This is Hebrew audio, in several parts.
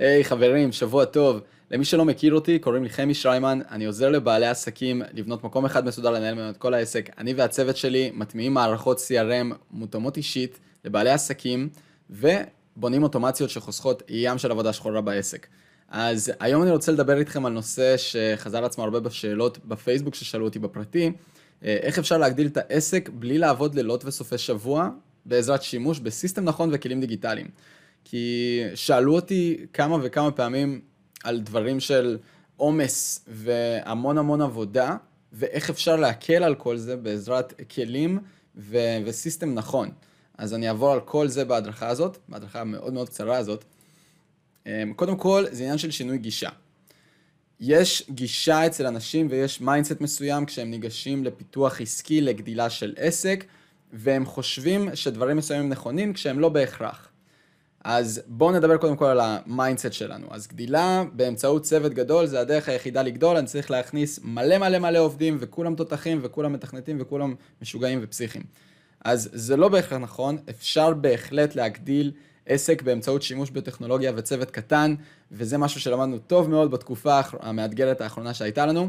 היי hey, חברים, שבוע טוב. למי שלא מכיר אותי, קוראים לי חמי שריימן, אני עוזר לבעלי עסקים לבנות מקום אחד מסודר לנהל ממנו את כל העסק. אני והצוות שלי מטמיעים מערכות CRM מותאמות אישית לבעלי עסקים, ובונים אוטומציות שחוסכות ים של עבודה שחורה בעסק. אז היום אני רוצה לדבר איתכם על נושא שחזר עצמו הרבה בשאלות בפייסבוק ששאלו אותי בפרטי, אה, איך אפשר להגדיל את העסק בלי לעבוד לילות וסופי שבוע בעזרת שימוש ב system נכון וכלים דיגיטליים. כי שאלו אותי כמה וכמה פעמים על דברים של עומס והמון המון עבודה, ואיך אפשר להקל על כל זה בעזרת כלים ו- ו system נכון. אז אני אעבור על כל זה בהדרכה הזאת, בהדרכה המאוד מאוד קצרה הזאת. אמ, קודם כל, זה עניין של שינוי גישה. יש גישה אצל אנשים ויש mindset מסוים כשהם ניגשים לפיתוח עסקי, לגדילה של עסק, והם חושבים שדברים מסוימים נכונים כשהם לא בהכרח. אז בואו נדבר קודם כל על ה mindset שלנו. אז גדילה באמצעות צוות גדול זה הדרך היחידה לגדול, אני צריך להכניס מלא מלא מלא עובדים וכולם תותחים וכולם מתכנתים וכולם משוגעים ופסיכיים. אז זה לא בהכרח נכון, אפשר בהחלט להגדיל עסק באמצעות שימוש בטכנולוגיה וצוות קטן, וזה משהו שלמדנו טוב מאוד בתקופה המאתגרת האחרונה שהייתה לנו.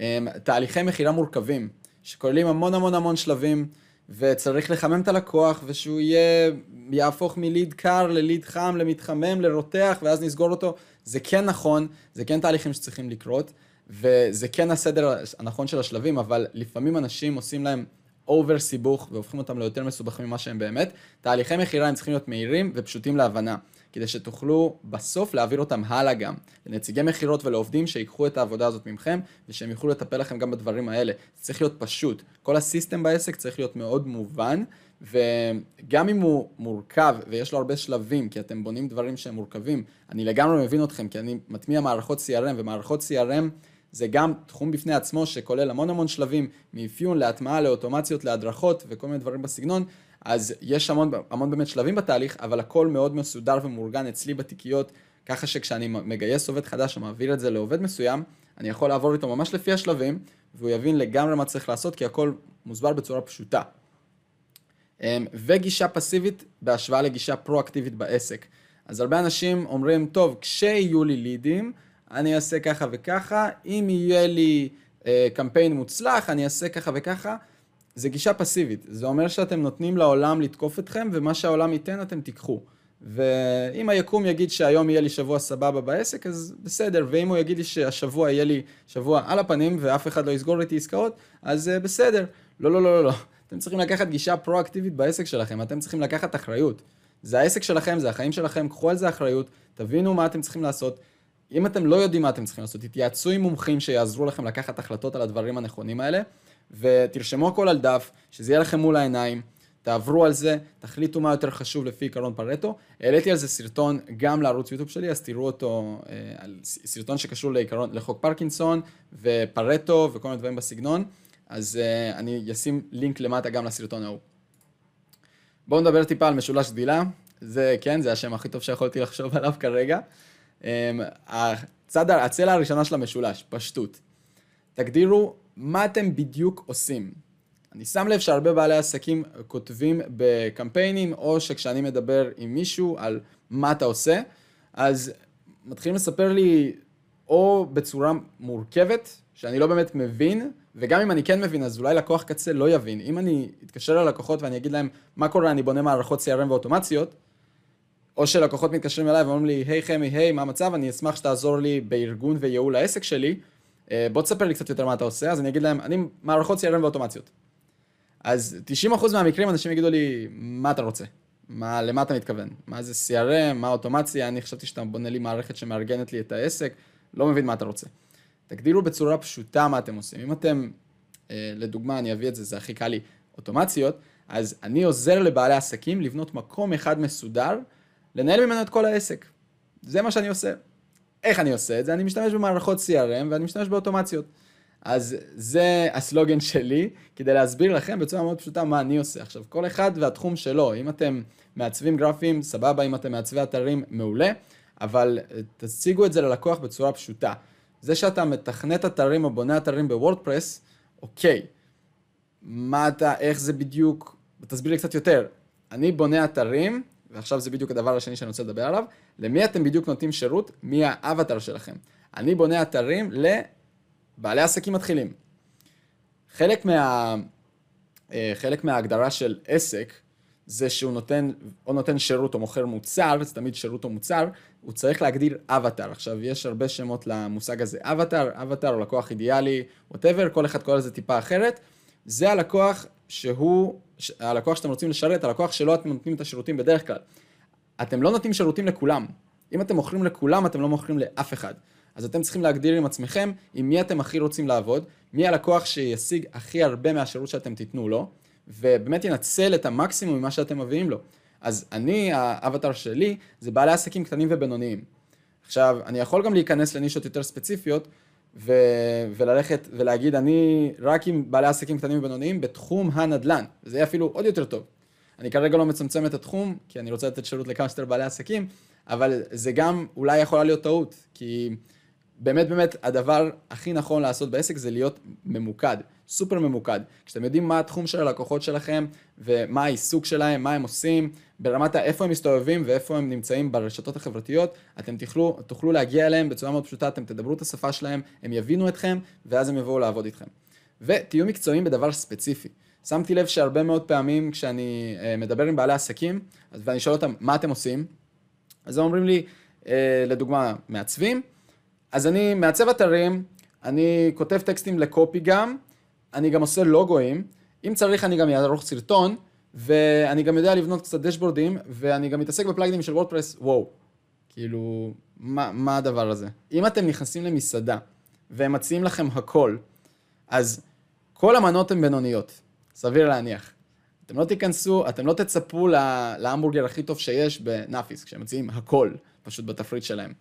אמ, תהליכי מכירה מורכבים, שכוללים המון המון המון שלבים. וצריך לחמם את הלקוח, ושהוא יהיה, יהפוך מליד קר לליד חם, למתחמם, לרותח, ואז נסגור אותו. זה כן נכון, זה כן תהליכים שצריכים לקרות, וזה כן הסדר הנכון של השלבים, אבל לפעמים אנשים עושים להם אובר סיבוך, והופכים אותם ליותר מסובכים ממה שהם באמת. תהליכי מכירה הם צריכים להיות מהירים ופשוטים להבנה. כדי שתוכלו בסוף להעביר אותם הלאה גם, לנציגי מכירות ולעובדים שיקחו את העבודה הזאת ממכם, ושהם יוכלו לטפל לכם גם בדברים האלה. זה צריך להיות פשוט. כל הסיסטם בעסק צריך להיות מאוד מובן, וגם אם הוא מורכב ויש לו הרבה שלבים, כי אתם בונים דברים שהם מורכבים, אני לגמרי מבין אתכם, כי אני מטמיע מערכות CRM, ומערכות CRM זה גם תחום בפני עצמו שכולל המון המון שלבים, מאפיון להטמעה, לאוטומציות, להדרכות וכל מיני דברים בסגנון, אז יש המון, המון באמת שלבים בתהליך, אבל הכל מאוד מסודר ומאורגן אצלי בתיקיות, ככה שכשאני מגייס עובד חדש ומעביר את זה לעובד מסוים, אני יכול לעבור איתו ממש לפי השלבים, והוא יבין לגמרי מה צריך לעשות, כי הכל מוסבר בצורה פשוטה. אמ, וגישה פסיבית בהשוואה לגישה פרואקטיבית בעסק. אז הרבה אנשים אומרים, טוב, כשיהיו לי לידים, אני אעשה ככה וככה, אם יהיה לי אה, קמפיין מוצלח, אני אעשה ככה וככה. זה גישה פסיבית, זה אומר שאתם נותנים לעולם לתקוף אתכם, ומה שהעולם ייתן אתם תיקחו. ואם היקום יגיד שהיום יהיה לי שבוע סבבה בעסק, אז בסדר, ואם הוא יגיד לי שהשבוע יהיה לי שבוע על הפנים, ואף אחד לא יסגור איתי עסקאות, אז uh, בסדר. לא, לא, לא, לא, לא. אתם צריכים לקחת גישה פרואקטיבית בעסק שלכם, אתם צריכים לקחת אחריות. זה העסק שלכם, זה החיים שלכם, קחו על זה אחריות, תבינו מה אתם צריכים לעשות. אם אתם לא יודעים מה אתם צריכים לעשות, תתייעצו עם מומחים שיעזרו לכם לקחת החלטות על הדברים הנכונים האלה. ותרשמו הכל על דף, שזה יהיה לכם מול העיניים, תעברו על זה, תחליטו מה יותר חשוב לפי עיקרון פרטו. העליתי על זה סרטון גם לערוץ יוטיוב שלי, אז תראו אותו, אה, סרטון שקשור לעיקרון, לחוק פרקינסון ופרטו וכל מיני דברים בסגנון, אז אה, אני אשים לינק למטה גם לסרטון ההוא. בואו נדבר טיפה על משולש גדילה, זה כן, זה השם הכי טוב שיכולתי לחשוב עליו כרגע. אה, הצד, הצלע הראשונה של המשולש, פשטות. תגדירו מה אתם בדיוק עושים. אני שם לב שהרבה בעלי עסקים כותבים בקמפיינים, או שכשאני מדבר עם מישהו על מה אתה עושה, אז מתחילים לספר לי או בצורה מורכבת, שאני לא באמת מבין, וגם אם אני כן מבין, אז אולי לקוח קצה לא יבין. אם אני אתקשר ללקוחות ואני אגיד להם, מה קורה, אני בונה מערכות CRM ואוטומציות, או שלקוחות מתקשרים אליי ואומרים לי, היי hey, חמי, היי, hey, מה המצב? אני אשמח שתעזור לי בארגון וייעול העסק שלי. אה, בוא תספר לי קצת יותר מה אתה עושה, אז אני אגיד להם, אני מערכות CRM ואוטומציות. אז 90% מהמקרים אנשים יגידו לי, מה אתה רוצה? מה, למה אתה מתכוון? מה זה CRM, מה אוטומציה? אני חשבתי שאתה בונה לי מערכת שמארגנת לי את העסק, לא מבין מה אתה רוצה. תגדילו בצורה פשוטה מה אתם עושים. אם אתם, אה, לדוגמה, אני אביא את זה, זה הכי קל לי, אוטומציות, אז אני עוזר לבעלי עסקים לבנות מקום אחד מסודר, לנהל ממנו את כל העסק. זה מה שאני עושה. איך אני עושה את זה? אני משתמש במערכות CRM ואני משתמש באוטומציות. אז זה הסלוגן שלי, כדי להסביר לכם בצורה מאוד פשוטה מה אני עושה. עכשיו, כל אחד והתחום שלו, אם אתם מעצבים גרפיים, סבבה, אם אתם מעצבי אתרים, מעולה, אבל אה, תציגו את זה ללקוח בצורה פשוטה. זה שאתה מתכנת אתרים או בונה אתרים בוורדפרס, אוקיי, מה אתה, איך זה בדיוק, תסביר לי קצת יותר. אני בונה אתרים, ועכשיו זה בדיוק הדבר השני שאני רוצה לדבר עליו, למי אתם בדיוק נותנים שירות, מי האבטר שלכם. אני בונה אתרים לבעלי עסקים מתחילים. חלק, מה, אה, חלק מההגדרה של עסק זה שהוא נותן, או נותן שירות או מוכר מוצר, זה תמיד שירות או מוצר, הוא צריך להגדיר אבטר. עכשיו, יש הרבה שמות למושג הזה, אבטר, אבטר או לקוח אידיאלי, ווטאבר, כל אחד קורא לזה טיפה אחרת. זה הלקוח שהוא, הלקוח שאתם רוצים לשרת, הלקוח שלו אתם נותנים את השירותים בדרך כלל. אתם לא נותנים שירותים לכולם. אם אתם מוכרים לכולם, אתם לא מוכרים לאף אחד. אז אתם צריכים להגדיר עם עצמכם עם מי אתם הכי רוצים לעבוד, מי הלקוח שישיג הכי הרבה מהשירות שאתם תיתנו לו, ובאמת ינצל את המקסימום ממה שאתם מביאים לו. אז אני, האבטר שלי, זה בעלי עסקים קטנים ובינוניים. עכשיו, אני יכול גם להיכנס לנישות יותר ספציפיות, ו- וללכת ולהגיד, אני רק עם בעלי עסקים קטנים ובינוניים בתחום הנדל"ן. זה יהיה אפילו עוד יותר טוב. אני כרגע לא מצמצם את התחום, כי אני רוצה לתת שירות לכמה שיותר בעלי עסקים, אבל זה גם אולי יכולה להיות טעות, כי באמת באמת הדבר הכי נכון לעשות בעסק זה להיות ממוקד, סופר ממוקד. כשאתם יודעים מה התחום של הלקוחות שלכם ומה העיסוק שלהם, מה הם עושים, ברמת איפה הם מסתובבים ואיפה הם נמצאים ברשתות החברתיות, אתם תוכלו, תוכלו להגיע אליהם בצורה מאוד פשוטה, אתם תדברו את השפה שלהם, הם יבינו אתכם ואז הם יבואו לעבוד איתכם. ותהיו מקצועיים בדבר ספציפי. שמתי לב שהרבה מאוד פעמים כשאני אה, מדבר עם בעלי עסקים, ואני שואל אותם, מה אתם עושים? אז הם אומרים לי, אה, לדוגמה, מעצבים, אז אני מעצב אתרים, אני כותב טקסטים לקופי גם, אני גם עושה לוגוים, אם צריך אני גם אערוך סרטון, ואני גם יודע לבנות קצת דשבורדים, ואני גם מתעסק בפלאגינים של וורדפרס, וואו, כאילו, מה, מה הדבר הזה? אם אתם נכנסים למסעדה, והם מציעים לכם הכל, אז כל המנות הן בינוניות, סביר להניח. אתם לא תיכנסו, אתם לא תצפו להמבורגר הכי טוב שיש בנאפיס, כשהם מציעים הכל, פשוט בתפריט שלהם.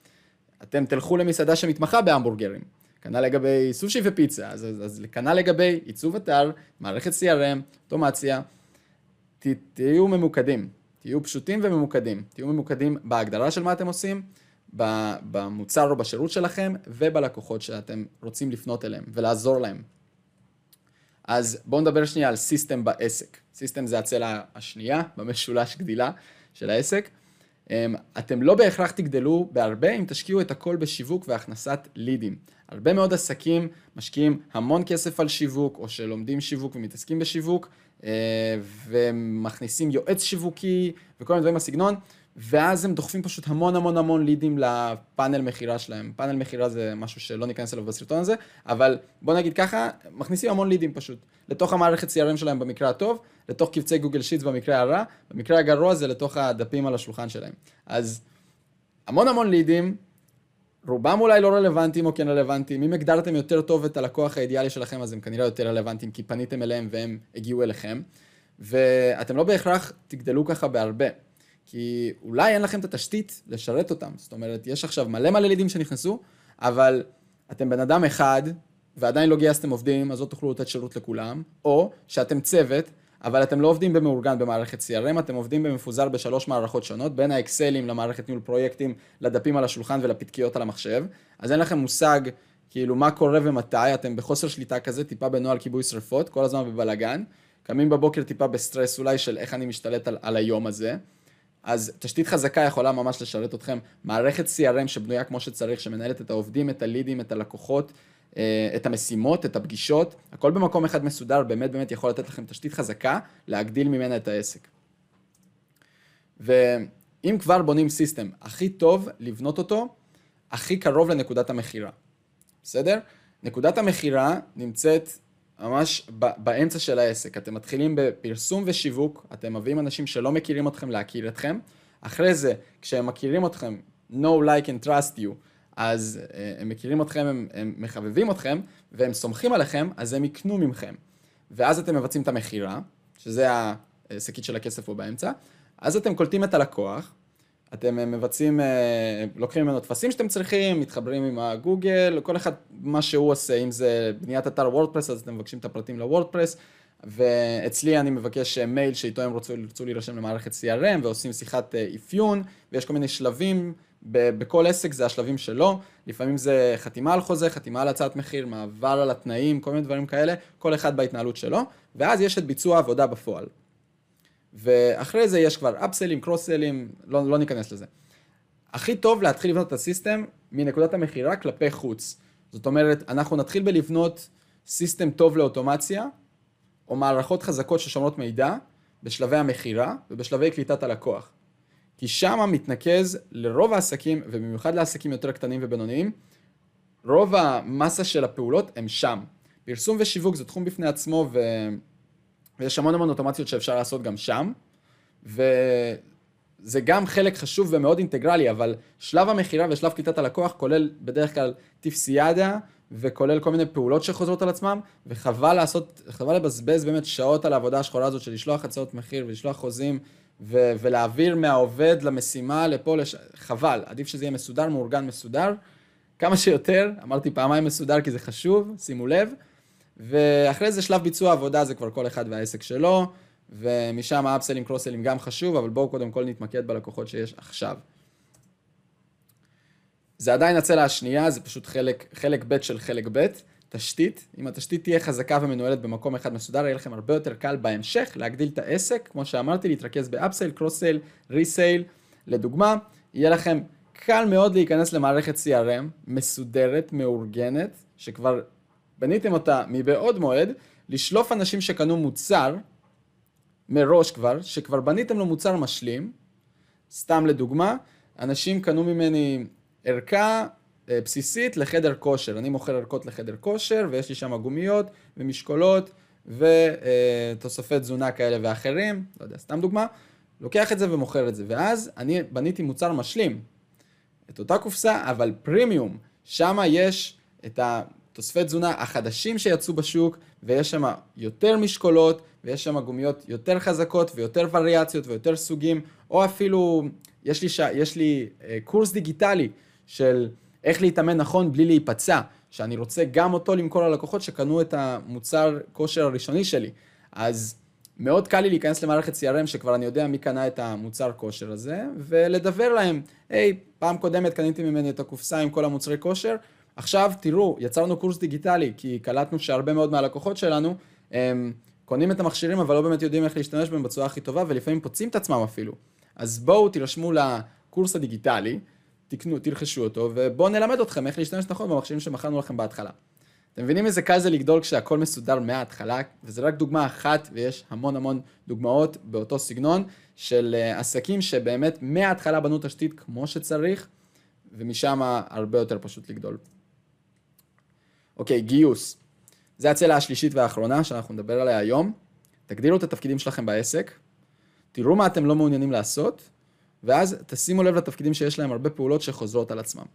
אתם תלכו למסעדה שמתמחה בהמבורגרים. כנ"ל לגבי סושי ופיצה, אז, אז, אז כנ"ל לגבי עיצוב אתר, מערכת CRM, אוטומציה, ת, תהיו ממוקדים, תהיו פשוטים וממוקדים, תהיו ממוקדים בהגדרה של מה אתם עושים, במוצר או בשירות שלכם ובלקוחות שאתם רוצים לפנות אליהם ולעזור להם. אז בואו נדבר שנייה על system בעסק. system זה הצלע השנייה במשולש גדילה של העסק. אמ, אתם לא בהכרח תגדלו בהרבה אם תשקיעו את הכל בשיווק והכנסת לידים. הרבה מאוד עסקים משקיעים המון כסף על שיווק, או שלומדים שיווק ומתעסקים בשיווק, אה, ומכניסים יועץ שיווקי וכל מיני דברים בסגנון, ואז הם דוחפים פשוט המון המון המון לידים לפאנל מכירה שלהם. פאנל מכירה זה משהו שלא ניכנס אליו בסרטון הזה, אבל בוא נגיד ככה, מכניסים המון לידים פשוט. לתוך המערכת CRM שלהם במקרה הטוב, לתוך קבצי גוגל שיטס במקרה הרע, במקרה הגרוע זה לתוך הדפים על השולחן שלהם. אז המון המון לידים, רובם אולי לא רלוונטיים או כן רלוונטיים. אם הגדרתם יותר טוב את הלקוח האידיאלי שלכם, אז הם כנראה יותר רלוונטיים, כי פניתם אליהם והם הגיעו אליכם. ואתם לא בהכרח תגדלו ככה בהרבה. כי אולי אין לכם את התשתית לשרת אותם. זאת אומרת, יש עכשיו מלא מלא לידים שנכנסו, אבל אתם בן אדם אחד, ועדיין לא גייסתם עובדים, אז לא תוכלו לתת שירות לכולם, או שאתם צוות, אבל אתם לא עובדים במאורגן במערכת CRM, אתם עובדים במפוזר בשלוש מערכות שונות, בין האקסלים למערכת ניהול פרויקטים, לדפים על השולחן ולפתקיות על המחשב, אז אין לכם מושג כאילו מה קורה ומתי, אתם בחוסר שליטה כזה, טיפה בנוהל כיבוי שרפות, כל הזמן בבלאגן, קמים בבוקר טיפה בסטרס אולי של איך אני משתלט על, על היום הזה. אז תשתית חזקה יכולה ממש לשרת אתכם. מערכת CRM שבנויה כמו שצריך, שמנהלת את העובדים, את הלידים, את הלקוחות, אה, את המשימות, את הפגישות, הכל במקום אחד מסודר, באמת באמת יכול לתת לכם תשתית חזקה, להגדיל ממנה את העסק. ואם כבר בונים system, הכי טוב לבנות אותו הכי קרוב לנקודת המכירה, בסדר? נקודת המכירה נמצאת ממש באמצע של העסק. אתם מתחילים בפרסום ושיווק, אתם מביאים אנשים שלא מכירים אתכם להכיר אתכם. אחרי זה, כשהם מכירים אתכם, no like and trust you, אז אה, הם מכירים אתכם, הם, הם מחבבים אתכם, והם סומכים עליכם, אז הם יקנו ממכם. ואז אתם מבצעים את המכירה, שזה השקית של הכסף פה באמצע, אז אתם קולטים את הלקוח, אתם אה, מבצעים, אה, לוקחים ממנו טפסים שאתם צריכים, מתחברים עם הגוגל, כל אחד מה שהוא עושה, אם זה בניית אתר וורדפרס, אז אתם מבקשים את הפרטים לוורדפרס, ואצלי אני מבקש מייל שאיתו הם רוצו, ירצו להירשם למערכת CRM, ועושים שיחת אפיון, ויש כל מיני שלבים בכל עסק זה השלבים שלו, לפעמים זה חתימה על חוזה, חתימה על הצעת מחיר, מעבר על התנאים, כל מיני דברים כאלה, כל אחד בהתנהלות שלו, ואז יש את ביצוע העבודה בפועל. ואחרי זה יש כבר אפסלים, קרוס-סלים, לא, לא ניכנס לזה. הכי טוב להתחיל לבנות את הסיסטם מנקודת המכירה כלפי חוץ. זאת אומרת, אנחנו נתחיל בלבנות סיסטם טוב לאוטומציה, או מערכות חזקות ששומרות מידע, בשלבי המכירה ובשלבי קליטת הלקוח. כי שם מתנקז לרוב העסקים, ובמיוחד לעסקים יותר קטנים ובינוניים, רוב המסה של הפעולות הם שם. פרסום ושיווק זה תחום בפני עצמו, ו... ויש המון המון אוטומציות שאפשר לעשות גם שם, וזה גם חלק חשוב ומאוד אינטגרלי, אבל שלב המכירה ושלב קליטת הלקוח כולל בדרך כלל טיפסיאדה, וכולל כל מיני פעולות שחוזרות על עצמם, וחבל לעשות, חבל לבזבז באמת שעות על העבודה השחורה הזאת של לשלוח הצעות מחיר ולשלוח חוזים, ו- ולהעביר מהעובד למשימה לפה, לש... חבל, עדיף שזה יהיה מסודר, מאורגן, מסודר, כמה שיותר, אמרתי פעמיים מסודר כי זה חשוב, שימו לב, ואחרי זה שלב ביצוע עבודה זה כבר כל אחד והעסק שלו, ומשם האפסיילים, קרוס-סיילים גם חשוב, אבל בואו קודם כל נתמקד בלקוחות שיש עכשיו. זה עדיין הצלע השנייה, זה פשוט חלק, חלק ב' של חלק ב', תשתית. אם התשתית תהיה חזקה ומנוהלת במקום אחד מסודר, יהיה לכם הרבה יותר קל בהמשך להגדיל את העסק, כמו שאמרתי, להתרכז ב upsale, cross-sale, resale. לדוגמה, יהיה לכם קל מאוד להיכנס למערכת CRM מסודרת, מאורגנת, שכבר בניתם אותה מבעוד מועד, לשלוף אנשים שקנו מוצר, מראש כבר, שכבר בניתם לו מוצר משלים, סתם לדוגמה, אנשים קנו ממני ערכה אה, בסיסית לחדר כושר. אני מוכר ערכות לחדר כושר, ויש לי שם גומיות ומשקולות ותוספי תזונה כאלה ואחרים, לא יודע, סתם דוגמה. לוקח את זה ומוכר את זה, ואז אני בניתי מוצר משלים. את אותה קופסה, אבל פרימיום. שם יש את התוספי תזונה החדשים שיצאו בשוק, ויש שם יותר משקולות, ויש שם גומיות יותר חזקות, ויותר וריאציות, ויותר סוגים, או אפילו, יש לי, ש... יש לי אה, קורס דיגיטלי של איך להתאמן נכון בלי להיפצע, שאני רוצה גם אותו למכור ללקוחות שקנו את המוצר כושר הראשוני שלי. אז מאוד קל לי להיכנס למערכת CRM שכבר אני יודע מי קנה את המוצר כושר הזה, ולדבר להם, היי, hey, פעם קודמת קניתי ממני את הקופסה עם כל המוצרי כושר, עכשיו תראו, יצרנו קורס דיגיטלי, כי קלטנו שהרבה מאוד מהלקוחות שלנו, הם קונים את המכשירים אבל לא באמת יודעים איך להשתמש בהם בצורה הכי טובה, ולפעמים פוצעים את עצמם אפילו. אז בואו תירשמו לקורס הדיגיטלי, תקנו, תרכשו אותו, ובואו נלמד אתכם איך להשתמש נכון במכשירים שמכרנו לכם בהתחלה. אתם מבינים איזה קל זה לגדול כשהכל מסודר מההתחלה, וזה רק דוגמה אחת, ויש המון המון דוגמאות באותו סגנון של אה, עסקים שבאמת מההתחלה בנו תשתית כמו שצריך, ומשם הרבה יותר פשוט לגדול. אוקיי, גיוס. זה הצלע השלישית והאחרונה שאנחנו נדבר עליה היום. תגדילו את התפקידים שלכם בעסק, תראו מה אתם לא מעוניינים לעשות, ואז תשימו לב לתפקידים שיש להם הרבה פעולות שחוזרות על עצמם.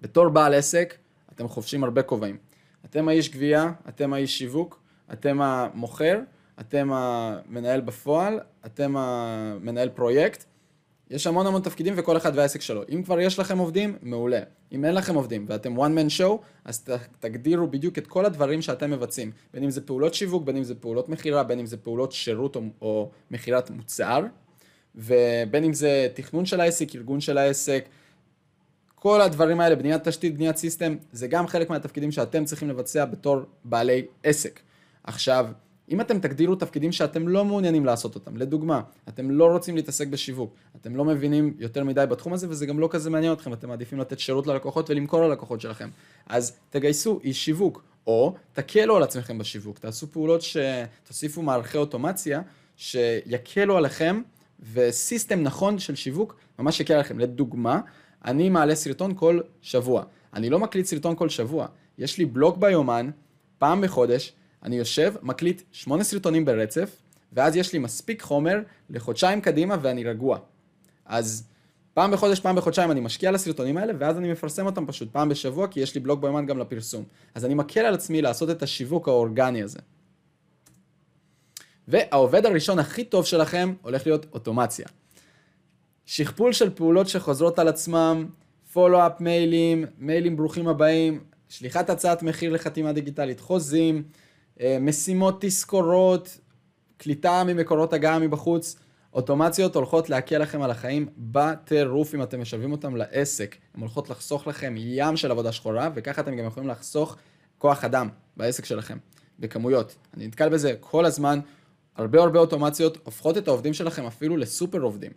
בתור בעל עסק, אתם חובשים הרבה כובעים. אתם האיש גבייה, אתם האיש שיווק, אתם המוכר, אתם המנהל בפועל, אתם המנהל פרויקט. יש המון המון תפקידים וכל אחד והעסק שלו. אם כבר יש לכם עובדים, מעולה. אם אין לכם עובדים ואתם one man show, אז תגדירו בדיוק את כל הדברים שאתם מבצעים. בין אם זה פעולות שיווק, בין אם זה פעולות מכירה, בין אם זה פעולות שירות או, או מכירת מוצר, ובין אם זה תכנון של העסק, ארגון של העסק, כל הדברים האלה, בניית תשתית, בניית סיסטם, זה גם חלק מהתפקידים שאתם צריכים לבצע בתור בעלי עסק. עכשיו, אם אתם תגדירו תפקידים שאתם לא מעוניינים לעשות אותם, לדוגמה, אתם לא רוצים להתעסק בשיווק, אתם לא מבינים יותר מדי בתחום הזה וזה גם לא כזה מעניין אתכם, אתם מעדיפים לתת שירות ללקוחות ולמכור ללקוחות שלכם, אז תגייסו איש שיווק, או תקלו על עצמכם בשיווק, תעשו פעולות שתוסיפו מערכי אוטומציה שיקלו עליכם וסיסטם נכון של שיווק ממש יקל עליכם. לדוגמה, אני מעלה סרטון כל שבוע. אני לא מקליט סרטון כל שבוע. יש לי בלוג ביומן, פעם בחודש, אני יושב, מקליט שמונה סרטונים ברצף, ואז יש לי מספיק חומר לחודשיים קדימה ואני רגוע. אז פעם בחודש, פעם בחודשיים אני משקיע על הסרטונים האלה, ואז אני מפרסם אותם פשוט פעם בשבוע, כי יש לי בלוג ביומן גם לפרסום. אז אני מקל על עצמי לעשות את השיווק האורגני הזה. והעובד הראשון הכי טוב שלכם הולך להיות אוטומציה. שכפול של פעולות שחוזרות על עצמם, פולו-אפ מיילים, מיילים ברוכים הבאים, שליחת הצעת מחיר לחתימה דיגיטלית, חוזים, משימות תזכורות, קליטה ממקורות הגעה מבחוץ, אוטומציות הולכות להקל לכם על החיים בטירוף אם אתם משלבים אותם לעסק. הן הולכות לחסוך לכם ים של עבודה שחורה, וככה אתם גם יכולים לחסוך כוח אדם בעסק שלכם, בכמויות. אני נתקל בזה כל הזמן, הרבה הרבה אוטומציות הופכות את העובדים שלכם אפילו לסופר עובדים.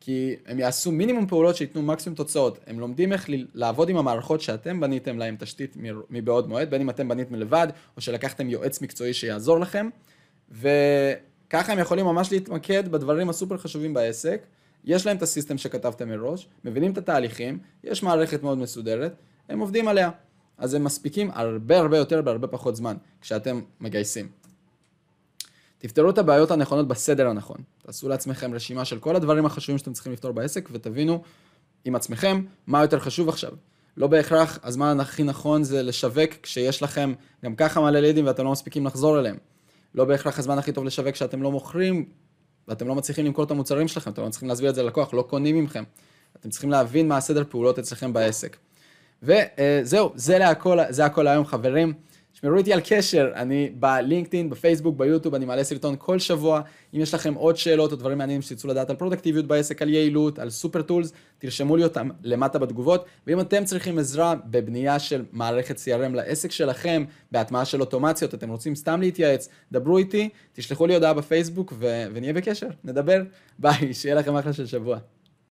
כי הם יעשו מינימום פעולות שייתנו מקסימום תוצאות. הם לומדים איך לעבוד עם המערכות שאתם בניתם להם תשתית מבעוד מועד, בין אם אתם בניתם לבד, או שלקחתם יועץ מקצועי שיעזור לכם, וככה הם יכולים ממש להתמקד בדברים הסופר חשובים בעסק. יש להם את הסיסטם שכתבתם מראש, מבינים את התהליכים, יש מערכת מאוד מסודרת, הם עובדים עליה. אז הם מספיקים הרבה הרבה יותר בהרבה פחות זמן, כשאתם מגייסים. תפתרו את הבעיות הנכונות בסדר הנכון. תעשו לעצמכם רשימה של כל הדברים החשובים שאתם צריכים לפתור בעסק, ותבינו עם עצמכם מה יותר חשוב עכשיו. לא בהכרח הזמן הכי נכון זה לשווק כשיש לכם גם ככה מלא לידים ואתם לא מספיקים לחזור אליהם. לא בהכרח הזמן הכי טוב לשווק כשאתם לא מוכרים ואתם לא מצליחים למכור את המוצרים שלכם, אתם לא צריכים להסביר את זה ללקוח, לא קונים ממכם. אתם צריכים להבין מה הסדר פעולות אצלכם בעסק. וזהו, זה, להכל, זה הכל היום חברים. שמרו איתי על קשר, אני בלינקדאין, בפייסבוק, ביוטיוב, אני מעלה סרטון כל שבוע. אם יש לכם עוד שאלות או דברים מעניינים שתרצו לדעת על פרודקטיביות בעסק, על יעילות, על סופר טולס, תרשמו לי אותם למטה בתגובות. ואם אתם צריכים עזרה בבנייה של מערכת CRM לעסק שלכם, בהטמעה של אוטומציות, אתם רוצים סתם להתייעץ, דברו איתי, תשלחו לי הודעה בפייסבוק ו... ונהיה בקשר, נדבר. ביי, שיהיה לכם אחלה של שבוע.